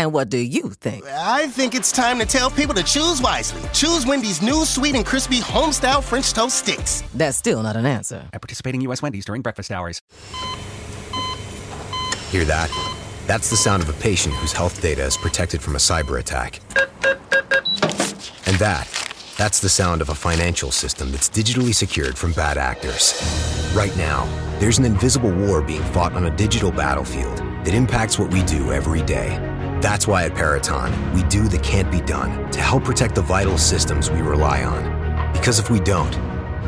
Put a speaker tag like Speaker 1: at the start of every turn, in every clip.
Speaker 1: And what do you think?
Speaker 2: I think it's time to tell people to choose wisely. Choose Wendy's new sweet and crispy homestyle French toast sticks.
Speaker 1: That's still not an answer.
Speaker 3: At participating U.S. Wendy's during breakfast hours.
Speaker 4: Hear that? That's the sound of a patient whose health data is protected from a cyber attack. And that, that's the sound of a financial system that's digitally secured from bad actors. Right now, there's an invisible war being fought on a digital battlefield that impacts what we do every day. That's why at Peraton, we do the can't be done to help protect the vital systems we rely on. Because if we don't,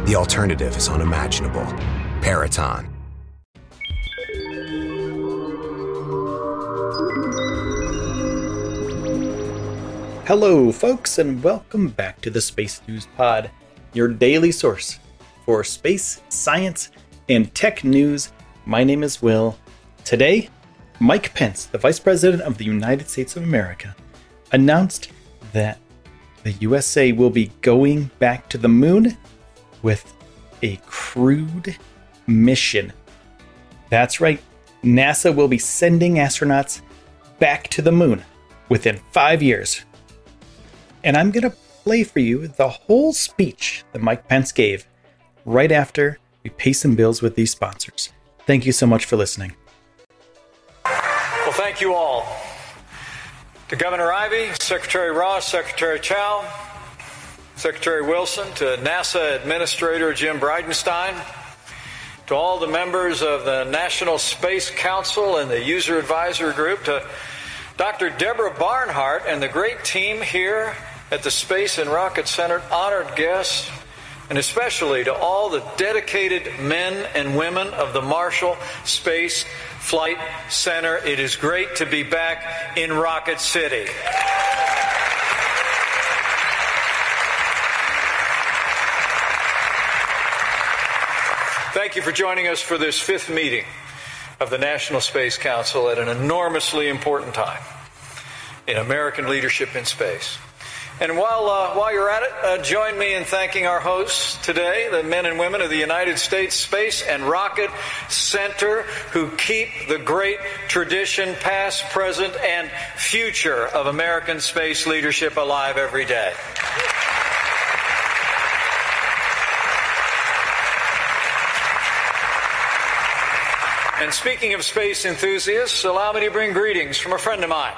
Speaker 4: the alternative is unimaginable. Peraton.
Speaker 5: Hello, folks, and welcome back to the Space News Pod, your daily source for space, science, and tech news. My name is Will. Today, Mike Pence, the Vice President of the United States of America, announced that the USA will be going back to the moon with a crewed mission. That's right, NASA will be sending astronauts back to the moon within five years and I'm going to play for you the whole speech that Mike Pence gave right after we pay some bills with these sponsors. Thank you so much for listening.
Speaker 6: Thank you all. To Governor Ivey, Secretary Ross, Secretary Chao, Secretary Wilson, to NASA Administrator Jim Bridenstine, to all the members of the National Space Council and the User Advisor Group, to Dr. Deborah Barnhart and the great team here at the Space and Rocket Center, honored guests, and especially to all the dedicated men and women of the Marshall Space Flight Center. It is great to be back in Rocket City. Thank you for joining us for this fifth meeting of the National Space Council at an enormously important time in American leadership in space. And while, uh, while you're at it, uh, join me in thanking our hosts today, the men and women of the United States Space and Rocket Center, who keep the great tradition, past, present, and future of American space leadership alive every day. And speaking of space enthusiasts, allow me to bring greetings from a friend of mine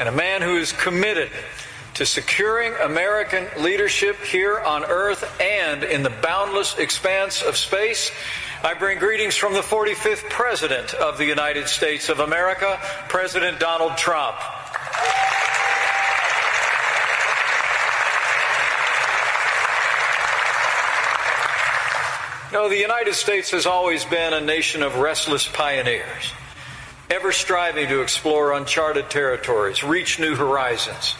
Speaker 6: and a man who is committed to securing American leadership here on Earth and in the boundless expanse of space. I bring greetings from the 45th President of the United States of America, President Donald Trump. No, the United States has always been a nation of restless pioneers, ever striving to explore uncharted territories, reach new horizons,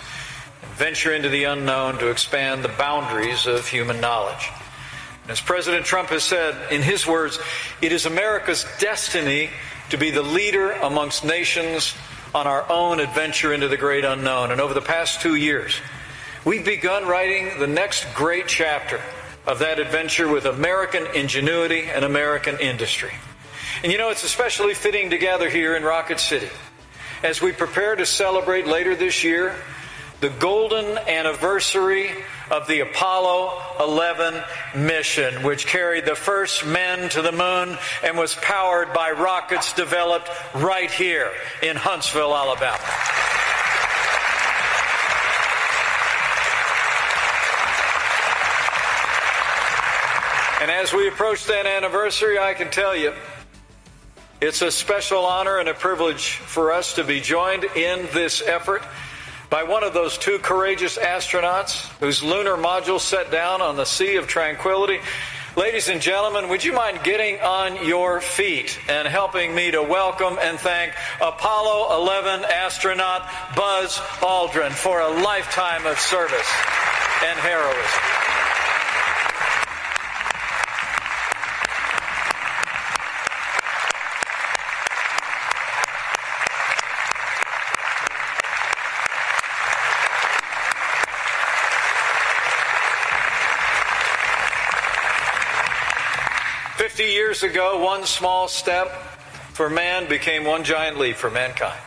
Speaker 6: venture into the unknown to expand the boundaries of human knowledge. As President Trump has said, in his words, it is America's destiny to be the leader amongst nations on our own adventure into the great unknown. And over the past two years, we've begun writing the next great chapter of that adventure with American ingenuity and American industry. And you know, it's especially fitting to gather here in Rocket City as we prepare to celebrate later this year the golden anniversary of the Apollo 11 mission, which carried the first men to the moon and was powered by rockets developed right here in Huntsville, Alabama. And as we approach that anniversary, I can tell you it's a special honor and a privilege for us to be joined in this effort by one of those two courageous astronauts whose lunar module set down on the Sea of Tranquility. Ladies and gentlemen, would you mind getting on your feet and helping me to welcome and thank Apollo 11 astronaut Buzz Aldrin for a lifetime of service and heroism? years ago, one small step for man became one giant leap for mankind.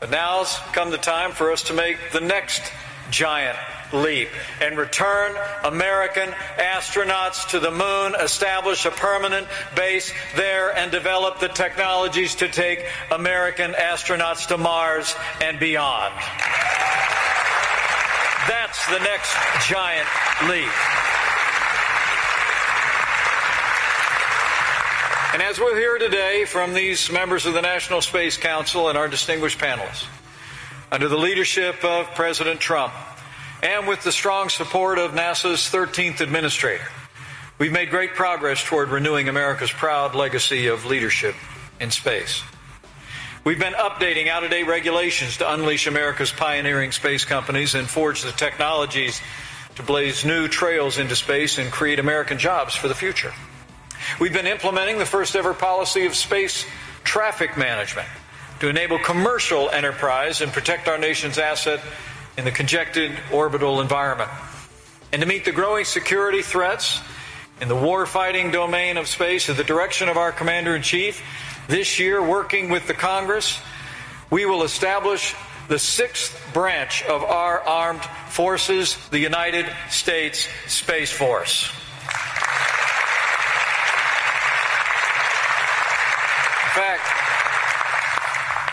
Speaker 6: But now's come the time for us to make the next giant leap and return American astronauts to the moon, establish a permanent base there, and develop the technologies to take American astronauts to Mars and beyond. That's the next giant leap. And as we'll hear today from these members of the National Space Council and our distinguished panelists, under the leadership of President Trump and with the strong support of NASA's 13th administrator, we've made great progress toward renewing America's proud legacy of leadership in space. We've been updating out of date regulations to unleash America's pioneering space companies and forge the technologies to blaze new trails into space and create American jobs for the future. We've been implementing the first ever policy of space traffic management to enable commercial enterprise and protect our nation's asset in the congested orbital environment. And to meet the growing security threats in the warfighting domain of space at the direction of our Commander in Chief, this year, working with the Congress, we will establish the sixth branch of our armed forces, the United States Space Force. In fact,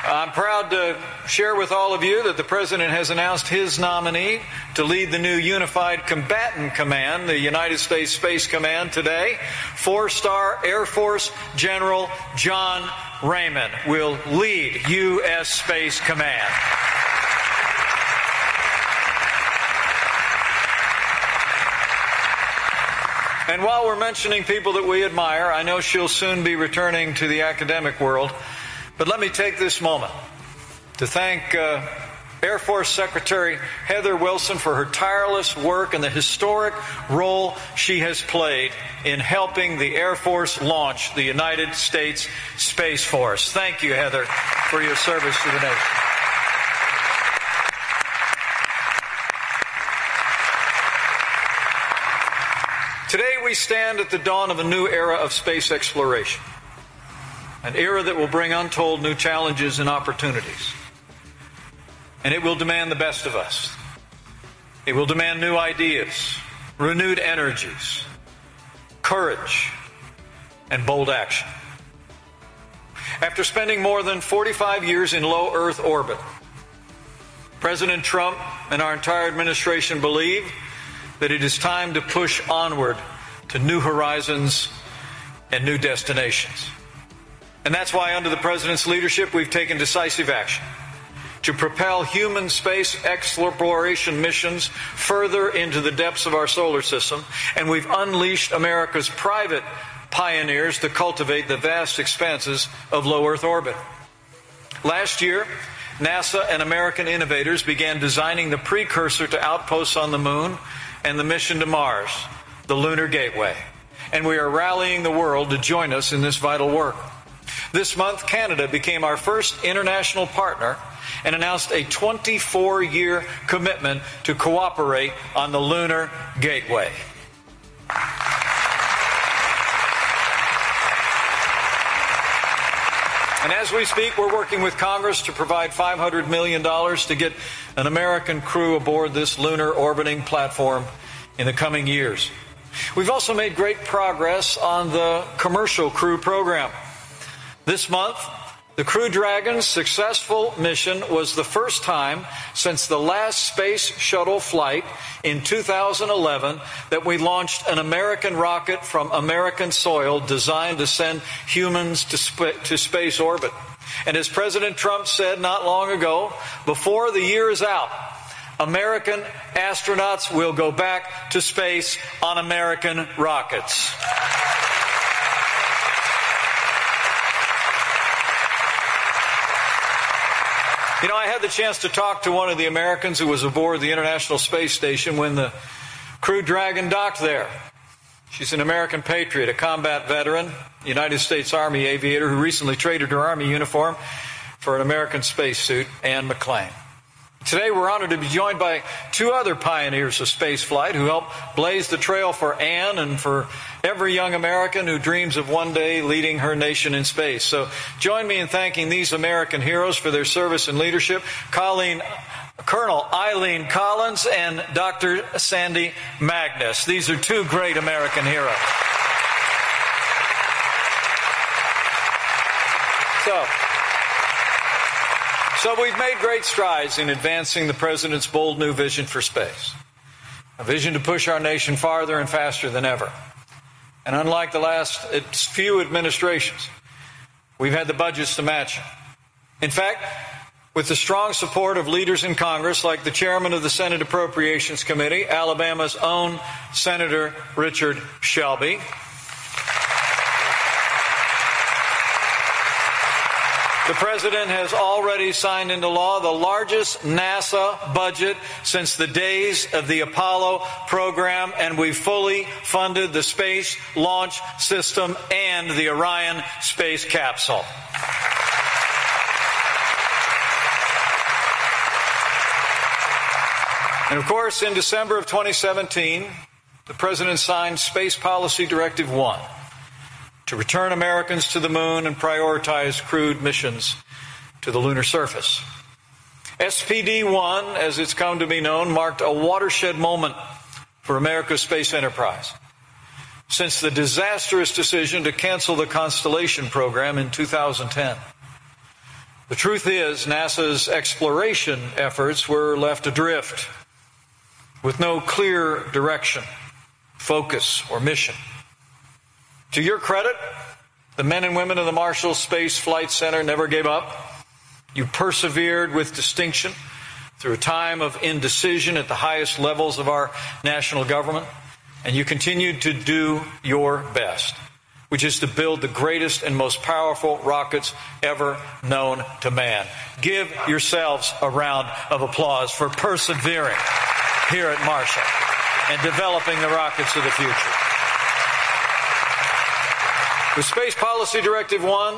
Speaker 6: I'm proud to share with all of you that the President has announced his nominee to lead the new Unified Combatant Command, the United States Space Command, today. Four star Air Force General John Raymond will lead U.S. Space Command. And while we're mentioning people that we admire, I know she'll soon be returning to the academic world. But let me take this moment to thank uh, Air Force Secretary Heather Wilson for her tireless work and the historic role she has played in helping the Air Force launch the United States Space Force. Thank you, Heather, for your service to the nation. Today we stand at the dawn of a new era of space exploration, an era that will bring untold new challenges and opportunities. And it will demand the best of us. It will demand new ideas, renewed energies, courage, and bold action. After spending more than 45 years in low Earth orbit, President Trump and our entire administration believe that it is time to push onward to new horizons and new destinations. And that's why, under the President's leadership, we've taken decisive action to propel human space exploration missions further into the depths of our solar system, and we've unleashed America's private pioneers to cultivate the vast expanses of low Earth orbit. Last year, NASA and American innovators began designing the precursor to outposts on the moon and the mission to Mars, the Lunar Gateway. And we are rallying the world to join us in this vital work. This month, Canada became our first international partner and announced a 24 year commitment to cooperate on the Lunar Gateway. And as we speak, we're working with Congress to provide $500 million to get an American crew aboard this lunar orbiting platform in the coming years. We've also made great progress on the commercial crew program. This month, the Crew Dragon's successful mission was the first time since the last space shuttle flight in 2011 that we launched an American rocket from American soil designed to send humans to, sp- to space orbit. And as President Trump said not long ago, before the year is out, American astronauts will go back to space on American rockets. You know, I had the chance to talk to one of the Americans who was aboard the International Space Station when the Crew Dragon docked there. She's an American patriot, a combat veteran, United States Army aviator who recently traded her Army uniform for an American spacesuit, Anne McClain. Today, we're honored to be joined by two other pioneers of spaceflight who helped blaze the trail for Anne and for every young American who dreams of one day leading her nation in space. So join me in thanking these American heroes for their service and leadership. Colleen, Colonel Eileen Collins and Dr. Sandy Magnus. These are two great American heroes. So, so we've made great strides in advancing the President's bold new vision for space. A vision to push our nation farther and faster than ever. And unlike the last few administrations, we've had the budgets to match. In fact, with the strong support of leaders in Congress like the chairman of the Senate Appropriations Committee, Alabama's own Senator Richard Shelby, The president has already signed into law the largest NASA budget since the days of the Apollo program, and we fully funded the Space Launch System and the Orion space capsule. And of course, in December of 2017, the President signed Space Policy Directive 1 to return Americans to the moon and prioritize crewed missions to the lunar surface. SPD 1, as it's come to be known, marked a watershed moment for America's space enterprise. Since the disastrous decision to cancel the Constellation program in 2010. The truth is, NASA's exploration efforts were left adrift with no clear direction, focus, or mission. To your credit, the men and women of the Marshall Space Flight Center never gave up. You persevered with distinction through a time of indecision at the highest levels of our national government, and you continued to do your best, which is to build the greatest and most powerful rockets ever known to man. Give yourselves a round of applause for persevering here at Marshall and developing the rockets of the future. With Space Policy Directive 1,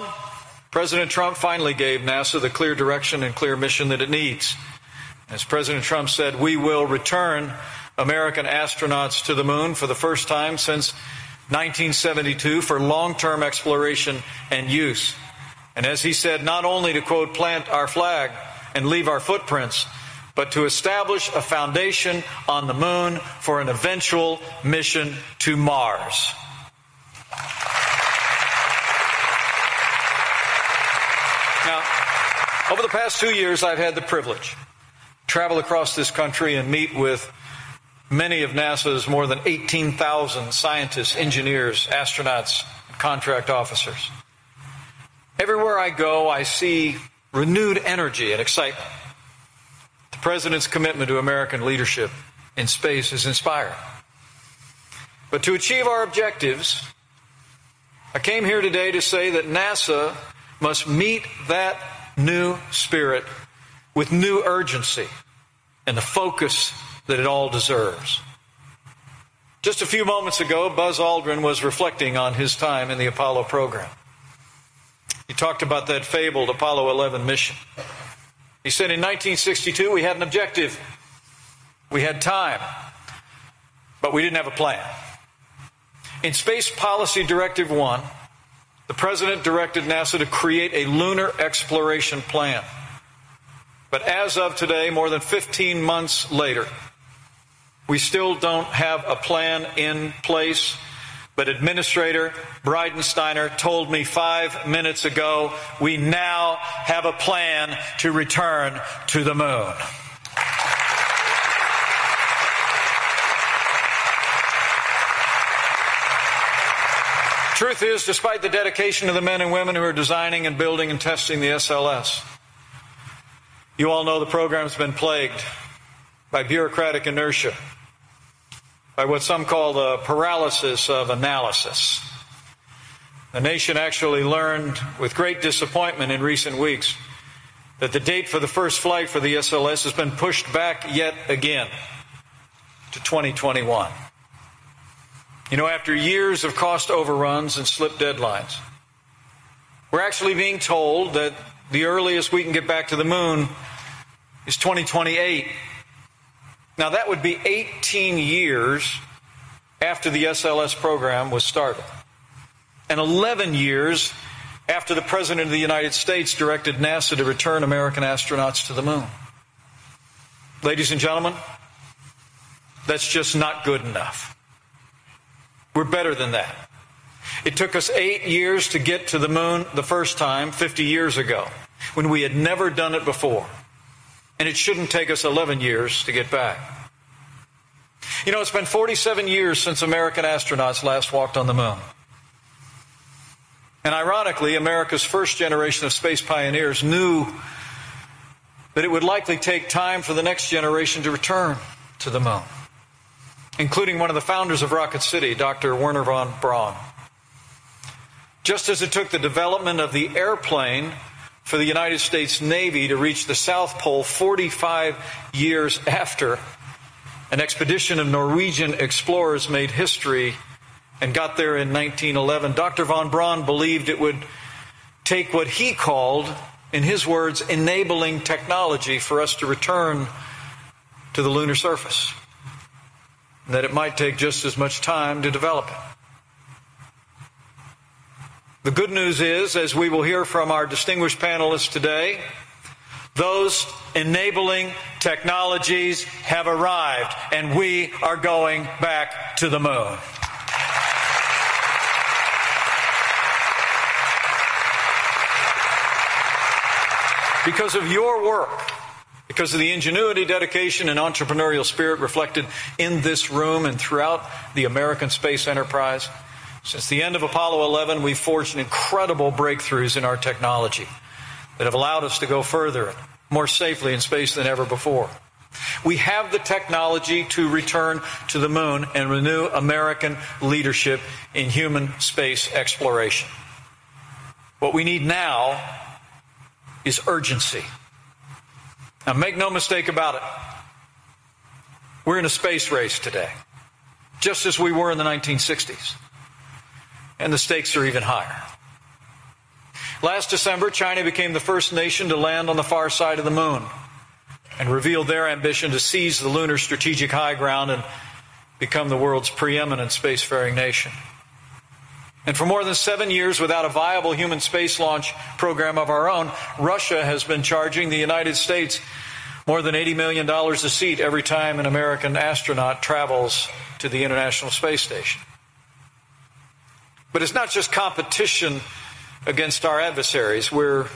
Speaker 6: President Trump finally gave NASA the clear direction and clear mission that it needs. As President Trump said, we will return American astronauts to the moon for the first time since 1972 for long term exploration and use. And as he said, not only to quote, plant our flag and leave our footprints, but to establish a foundation on the moon for an eventual mission to Mars. Over the past two years, I've had the privilege to travel across this country and meet with many of NASA's more than 18,000 scientists, engineers, astronauts, and contract officers. Everywhere I go, I see renewed energy and excitement. The President's commitment to American leadership in space is inspiring. But to achieve our objectives, I came here today to say that NASA must meet that new spirit with new urgency and the focus that it all deserves. Just a few moments ago, Buzz Aldrin was reflecting on his time in the Apollo program. He talked about that fabled Apollo 11 mission. He said in 1962 we had an objective, we had time, but we didn't have a plan. In Space Policy Directive 1, the president directed NASA to create a lunar exploration plan. But as of today, more than 15 months later, we still don't have a plan in place. But Administrator Bridenstine told me five minutes ago we now have a plan to return to the moon. The truth is, despite the dedication of the men and women who are designing and building and testing the SLS, you all know the program's been plagued by bureaucratic inertia, by what some call the paralysis of analysis. The nation actually learned with great disappointment in recent weeks that the date for the first flight for the SLS has been pushed back yet again to 2021. You know, after years of cost overruns and slipped deadlines, we're actually being told that the earliest we can get back to the moon is 2028. Now, that would be 18 years after the SLS program was started, and 11 years after the President of the United States directed NASA to return American astronauts to the moon. Ladies and gentlemen, that's just not good enough. We're better than that. It took us eight years to get to the moon the first time, 50 years ago, when we had never done it before. And it shouldn't take us 11 years to get back. You know, it's been 47 years since American astronauts last walked on the moon. And ironically, America's first generation of space pioneers knew that it would likely take time for the next generation to return to the moon, including one of the founders of Rocket City, Dr. Wernher von Braun. Just as it took the development of the airplane for the United States Navy to reach the South Pole 45 years after an expedition of Norwegian explorers made history and got there in 1911, Dr. von Braun believed it would take what he called, in his words, enabling technology for us to return to the lunar surface. That it might take just as much time to develop it. The good news is, as we will hear from our distinguished panelists today, those enabling technologies have arrived, and we are going back to the moon. Because of your work, because of the ingenuity, dedication, and entrepreneurial spirit reflected in this room and throughout the American space enterprise, since the end of Apollo 11, we've forged incredible breakthroughs in our technology that have allowed us to go further, more safely in space than ever before. We have the technology to return to the moon and renew American leadership in human space exploration. What we need now is urgency. Now, make no mistake about it. We're in a space race today, just as we were in the 1960s. And the stakes are even higher. Last December, China became the first nation to land on the far side of the moon and revealed their ambition to seize the lunar strategic high ground and become the world's preeminent spacefaring nation. And for more than seven years, without a viable human space launch program of our own, Russia has been charging the United States more than $80 million a seat every time an American astronaut travels to the International Space Station. But it's not just competition against our adversaries, we're,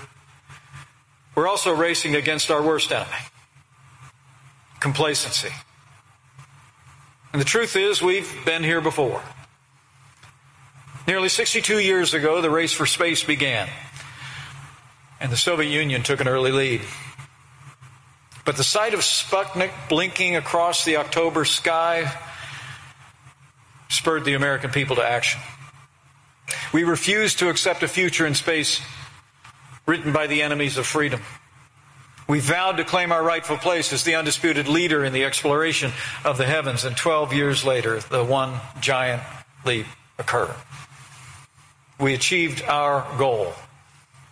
Speaker 6: we're also racing against our worst enemy complacency. And the truth is, we've been here before. Nearly 62 years ago, the race for space began, and the Soviet Union took an early lead. But the sight of Sputnik blinking across the October sky spurred the American people to action. We refused to accept a future in space written by the enemies of freedom. We vowed to claim our rightful place as the undisputed leader in the exploration of the heavens, and 12 years later, the one giant leap occurred we achieved our goal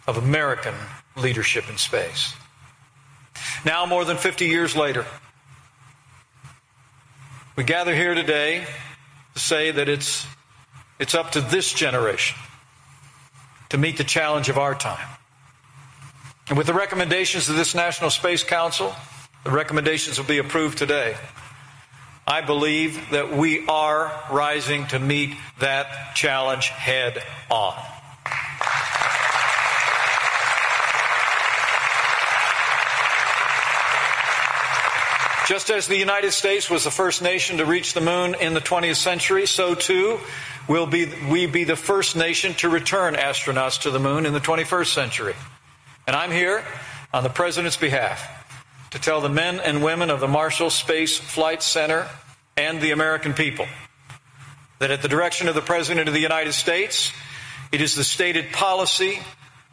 Speaker 6: of American leadership in space. Now, more than 50 years later, we gather here today to say that it's, it's up to this generation to meet the challenge of our time. And with the recommendations of this National Space Council, the recommendations will be approved today. I believe that we are rising to meet that challenge head on. Just as the United States was the first nation to reach the moon in the 20th century, so too will be, we be the first nation to return astronauts to the moon in the 21st century. And I'm here on the President's behalf to tell the men and women of the Marshall Space Flight Center and the American people that at the direction of the President of the United States, it is the stated policy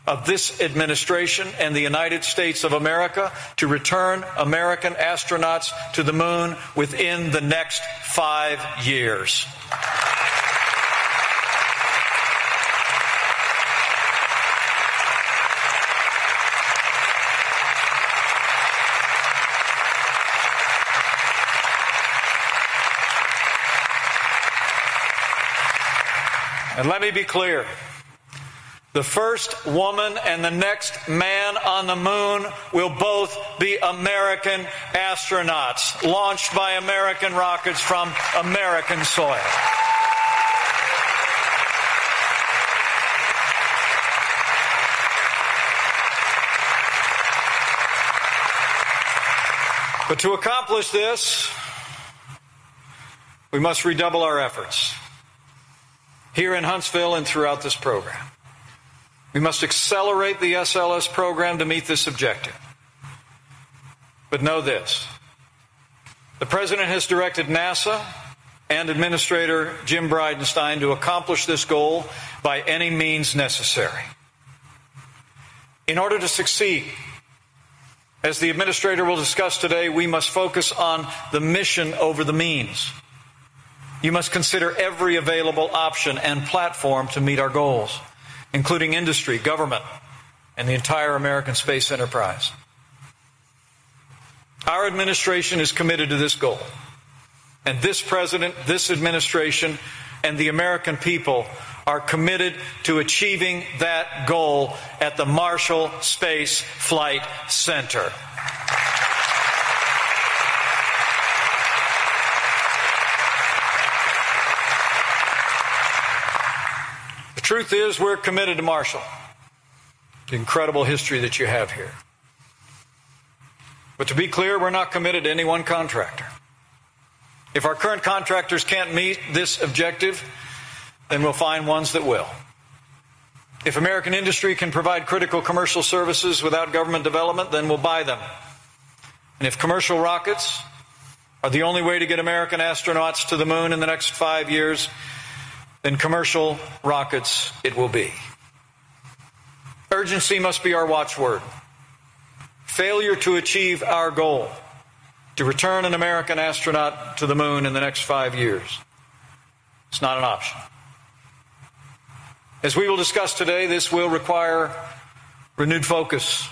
Speaker 6: of this administration and the United States of America to return American astronauts to the moon within the next five years. And let me be clear. The first woman and the next man on the moon will both be American astronauts, launched by American rockets from American soil. But to accomplish this, we must redouble our efforts here in Huntsville and throughout this program. We must accelerate the SLS program to meet this objective. But know this the President has directed NASA and Administrator Jim Bridenstine to accomplish this goal by any means necessary. In order to succeed, as the Administrator will discuss today, we must focus on the mission over the means. You must consider every available option and platform to meet our goals including industry, government, and the entire American space enterprise. Our administration is committed to this goal. And this president, this administration, and the American people are committed to achieving that goal at the Marshall Space Flight Center. Truth is, we're committed to Marshall. The incredible history that you have here. But to be clear, we're not committed to any one contractor. If our current contractors can't meet this objective, then we'll find ones that will. If American industry can provide critical commercial services without government development, then we'll buy them. And if commercial rockets are the only way to get American astronauts to the moon in the next five years, then commercial rockets it will be. Urgency must be our watchword. Failure to achieve our goal to return an American astronaut to the moon in the next five years. It's not an option. As we will discuss today, this will require renewed focus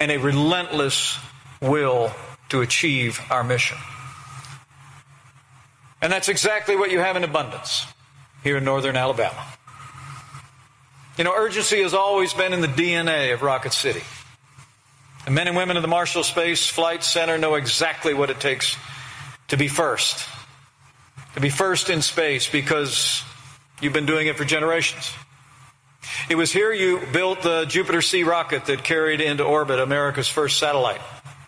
Speaker 6: and a relentless will to achieve our mission. And that's exactly what you have in abundance here in northern Alabama. You know, urgency has always been in the DNA of Rocket City. The men and women of the Marshall Space Flight Center know exactly what it takes to be first. To be first in space because you've been doing it for generations. It was here you built the Jupiter C rocket that carried into orbit America's first satellite,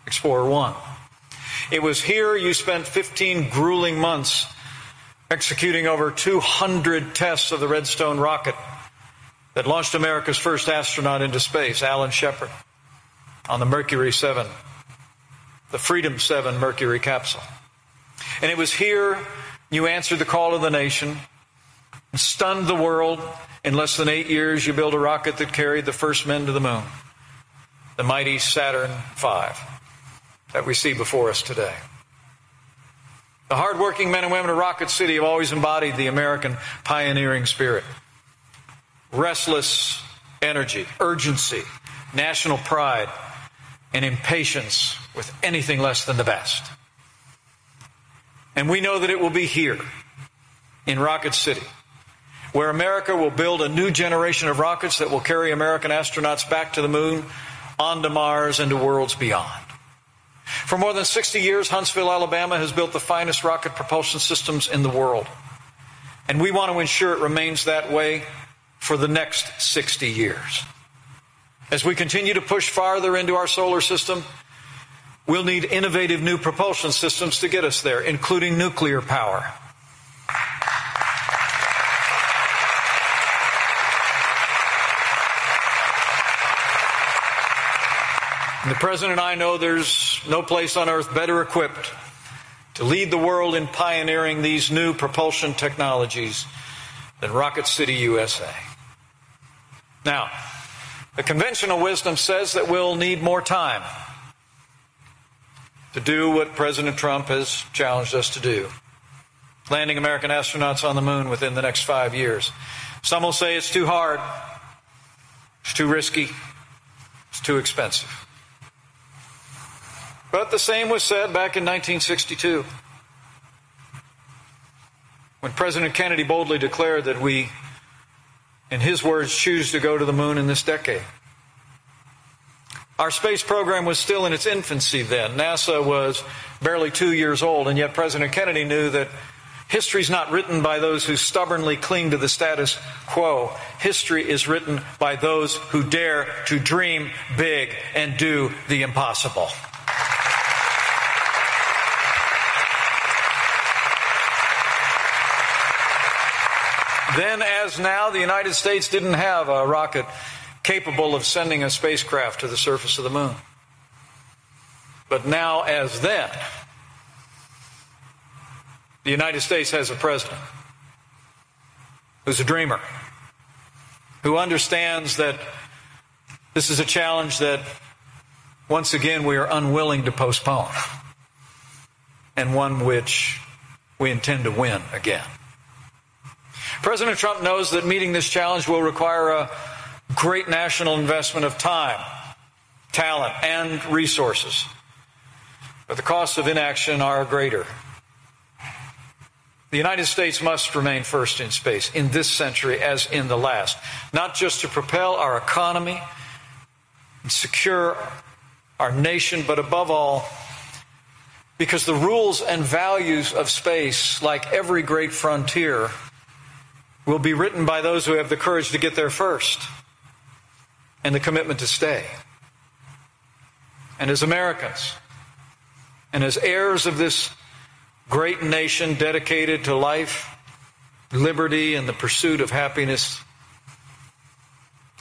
Speaker 6: Explorer 1. It was here you spent 15 grueling months executing over 200 tests of the Redstone rocket that launched America's first astronaut into space, Alan Shepard, on the Mercury 7, the Freedom 7 Mercury capsule. And it was here you answered the call of the nation, stunned the world. In less than eight years, you built a rocket that carried the first men to the moon, the mighty Saturn V that we see before us today. The hardworking men and women of Rocket City have always embodied the American pioneering spirit. Restless energy, urgency, national pride, and impatience with anything less than the best. And we know that it will be here in Rocket City where America will build a new generation of rockets that will carry American astronauts back to the moon, onto Mars, and to worlds beyond. For more than 60 years, Huntsville, Alabama has built the finest rocket propulsion systems in the world. And we want to ensure it remains that way for the next 60 years. As we continue to push farther into our solar system, we'll need innovative new propulsion systems to get us there, including nuclear power. The President and I know there's no place on earth better equipped to lead the world in pioneering these new propulsion technologies than Rocket City, USA. Now, the conventional wisdom says that we'll need more time to do what President Trump has challenged us to do landing American astronauts on the moon within the next five years. Some will say it's too hard, it's too risky, it's too expensive. But the same was said back in 1962. when President Kennedy boldly declared that we, in his words, choose to go to the moon in this decade. Our space program was still in its infancy then. NASA was barely two years old, and yet President Kennedy knew that history is not written by those who stubbornly cling to the status quo. History is written by those who dare to dream big and do the impossible. Then, as now, the United States didn't have a rocket capable of sending a spacecraft to the surface of the moon. But now, as then, the United States has a president who's a dreamer, who understands that this is a challenge that, once again, we are unwilling to postpone, and one which we intend to win again. President Trump knows that meeting this challenge will require a great national investment of time, talent, and resources. But the costs of inaction are greater. The United States must remain first in space in this century as in the last, not just to propel our economy and secure our nation, but above all, because the rules and values of space, like every great frontier, will be written by those who have the courage to get there first and the commitment to stay. And as Americans, and as heirs of this great nation dedicated to life, liberty, and the pursuit of happiness,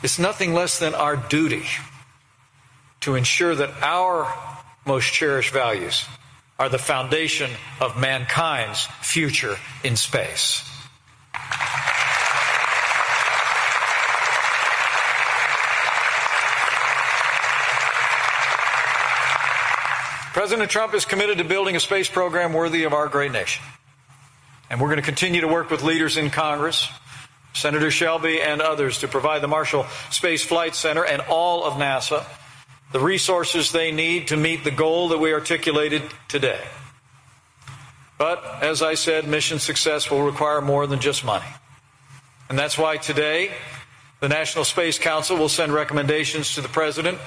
Speaker 6: it's nothing less than our duty to ensure that our most cherished values are the foundation of mankind's future in space. President Trump is committed to building a space program worthy of our great nation. And we're going to continue to work with leaders in Congress, Senator Shelby and others, to provide the Marshall Space Flight Center and all of NASA the resources they need to meet the goal that we articulated today. But, as I said, mission success will require more than just money. And that's why today, the National Space Council will send recommendations to the President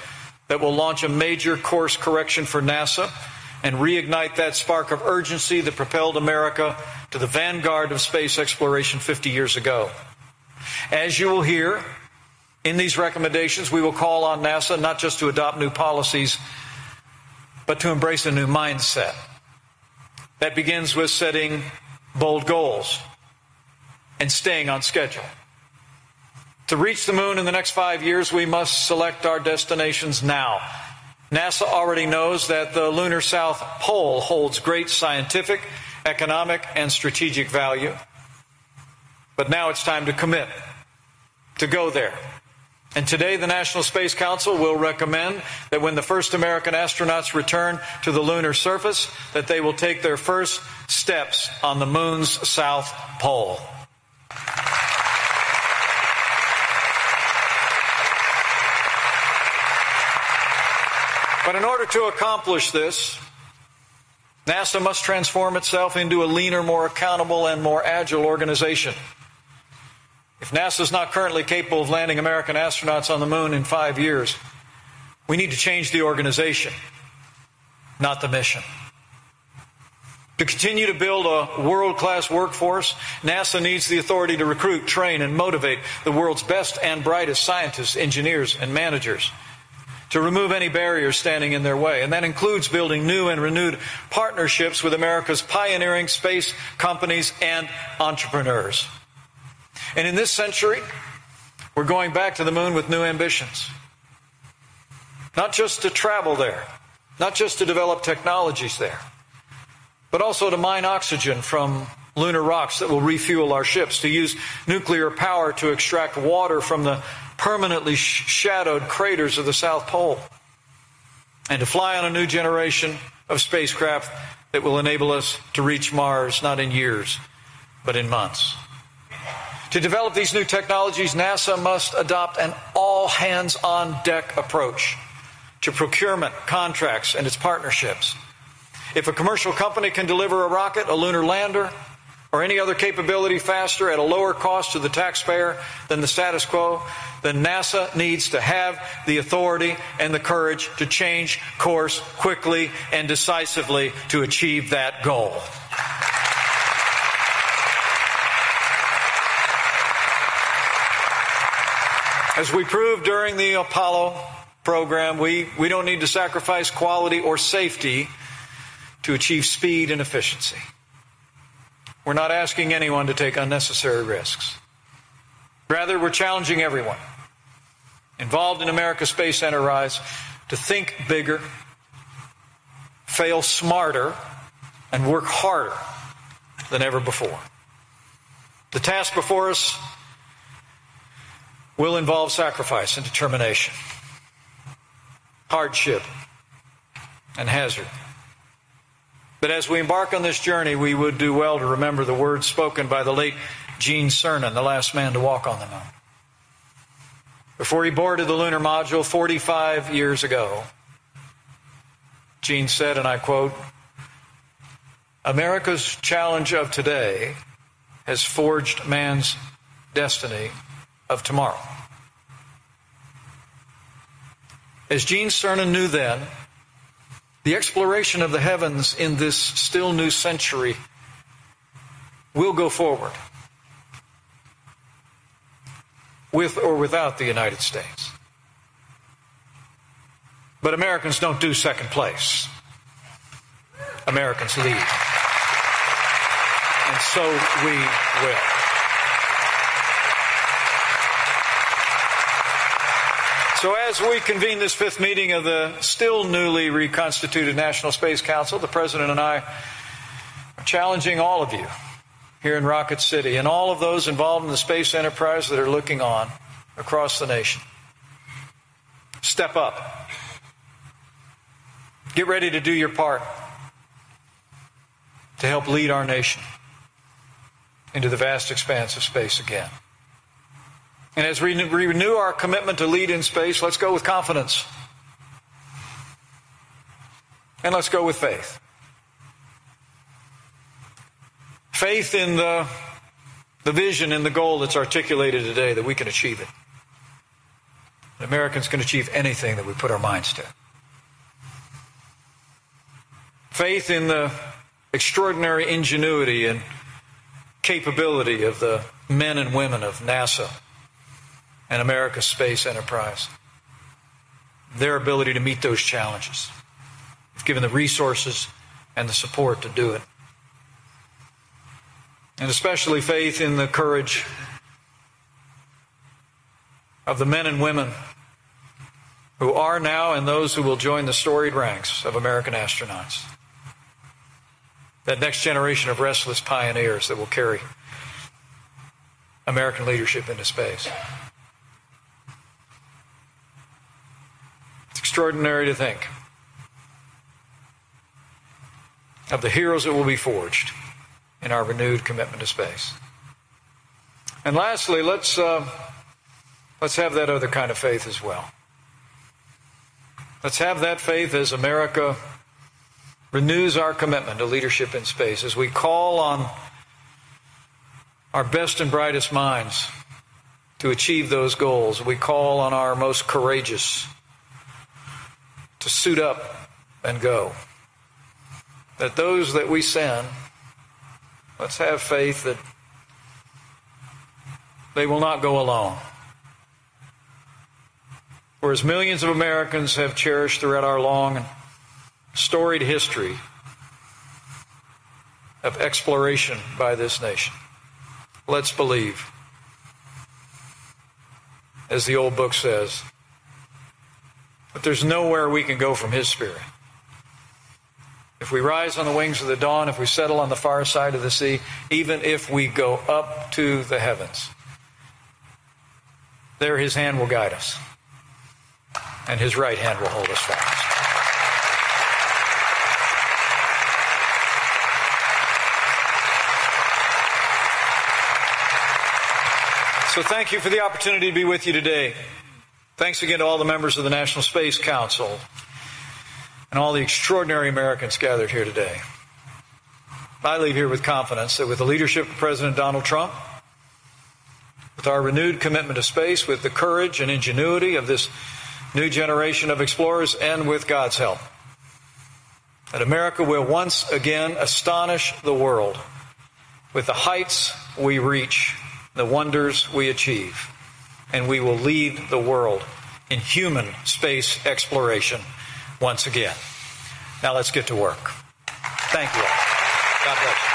Speaker 6: that will launch a major course correction for NASA and reignite that spark of urgency that propelled America to the vanguard of space exploration 50 years ago. As you will hear in these recommendations, we will call on NASA not just to adopt new policies, but to embrace a new mindset. That begins with setting bold goals and staying on schedule. To reach the moon in the next five years, we must select our destinations now. NASA already knows that the lunar South Pole holds great scientific, economic, and strategic value. But now it's time to commit, to go there. And today, the National Space Council will recommend that when the first American astronauts return to the lunar surface, that they will take their first steps on the moon's south pole. But in order to accomplish this, NASA must transform itself into a leaner, more accountable, and more agile organization. If NASA is not currently capable of landing American astronauts on the moon in five years, we need to change the organization, not the mission. To continue to build a world class workforce, NASA needs the authority to recruit, train, and motivate the world's best and brightest scientists, engineers, and managers to remove any barriers standing in their way. And that includes building new and renewed partnerships with America's pioneering space companies and entrepreneurs. And in this century, we're going back to the moon with new ambitions. Not just to travel there, not just to develop technologies there, but also to mine oxygen from lunar rocks that will refuel our ships, to use nuclear power to extract water from the permanently shadowed craters of the South Pole, and to fly on a new generation of spacecraft that will enable us to reach Mars not in years, but in months. To develop these new technologies, NASA must adopt an all hands on deck approach to procurement, contracts, and its partnerships. If a commercial company can deliver a rocket, a lunar lander, or any other capability faster at a lower cost to the taxpayer than the status quo, then NASA needs to have the authority and the courage to change course quickly and decisively to achieve that goal. As we proved during the Apollo program, we, we don't need to sacrifice quality or safety to achieve speed and efficiency. We're not asking anyone to take unnecessary risks. Rather, we're challenging everyone involved in America's space enterprise to think bigger, fail smarter, and work harder than ever before. The task before us will involve sacrifice and determination, hardship and hazard. But as we embark on this journey, we would do well to remember the words spoken by the late Gene Cernan, the last man to walk on the moon. Before he boarded the lunar module 45 years ago, Gene said, and I quote, America's challenge of today has forged man's destiny of tomorrow. As Gene Cernan knew then, the exploration of the heavens in this still new century will go forward with or without the United States. But Americans don't do second place. Americans lead. And so we will. So, as we convene this fifth meeting of the still newly reconstituted National Space Council, the President and I are challenging all of you here in Rocket City and all of those involved in the space enterprise that are looking on across the nation. Step up. Get ready to do your part to help lead our nation into the vast expanse of space again. And as we renew our commitment to lead in space, let's go with confidence. And let's go with faith. Faith in the, the vision and the goal that's articulated today that we can achieve it. Americans can achieve anything that we put our minds to. Faith in the extraordinary ingenuity and capability of the men and women of NASA and America's space enterprise. Their ability to meet those challenges. We've given the resources and the support to do it. And especially faith in the courage of the men and women who are now and those who will join the storied ranks of American astronauts. That next generation of restless pioneers that will carry American leadership into space. Extraordinary to think of the heroes that will be forged in our renewed commitment to space. And lastly, let's uh, let's have that other kind of faith as well. Let's have that faith as America renews our commitment to leadership in space, as we call on our best and brightest minds to achieve those goals. We call on our most courageous to suit up and go. That those that we send, let's have faith that they will not go alone. Whereas millions of Americans have cherished throughout our long and storied history of exploration by this nation. Let's believe, as the old book says, but there's nowhere we can go from His Spirit. If we rise on the wings of the dawn, if we settle on the far side of the sea, even if we go up to the heavens, there His hand will guide us, and His right hand will hold us fast. So, thank you for the opportunity to be with you today. Thanks again to all the members of the National Space Council and all the extraordinary Americans gathered here today. I leave here with confidence that with the leadership of President Donald Trump, with our renewed commitment to space, with the courage and ingenuity of this new generation of explorers, and with God's help, that America will once again astonish the world with the heights we reach, the wonders we achieve, and we will lead the world in human space exploration once again. Now let's get to work. Thank you all. God bless you.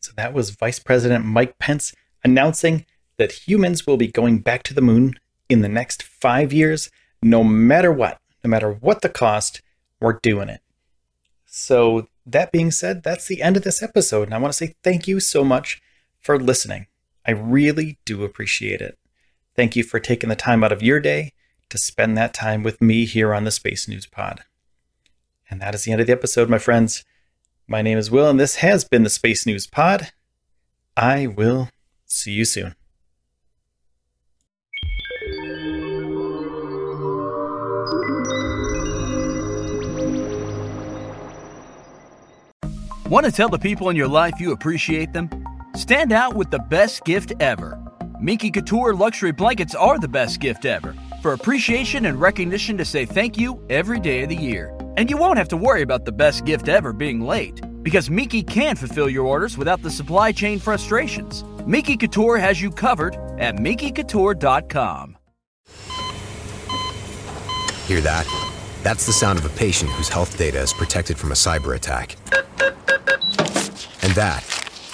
Speaker 5: So that was Vice President Mike Pence announcing that humans will be going back to the moon in the next five years, no matter what, no matter what the cost, we're doing it. So, that being said, that's the end of this episode. And I want to say thank you so much for listening. I really do appreciate it. Thank you for taking the time out of your day to spend that time with me here on the Space News Pod. And that is the end of the episode, my friends. My name is Will, and this has been the Space News Pod. I will see you soon.
Speaker 7: Want to tell the people in your life you appreciate them? Stand out with the best gift ever. Minky Couture luxury blankets are the best gift ever for appreciation and recognition to say thank you every day of the year. And you won't have to worry about the best gift ever being late because Minky can fulfill your orders without the supply chain frustrations. Minky Couture has you covered at minkycouture.com.
Speaker 4: Hear that? That's the sound of a patient whose health data is protected from a cyber attack. And that,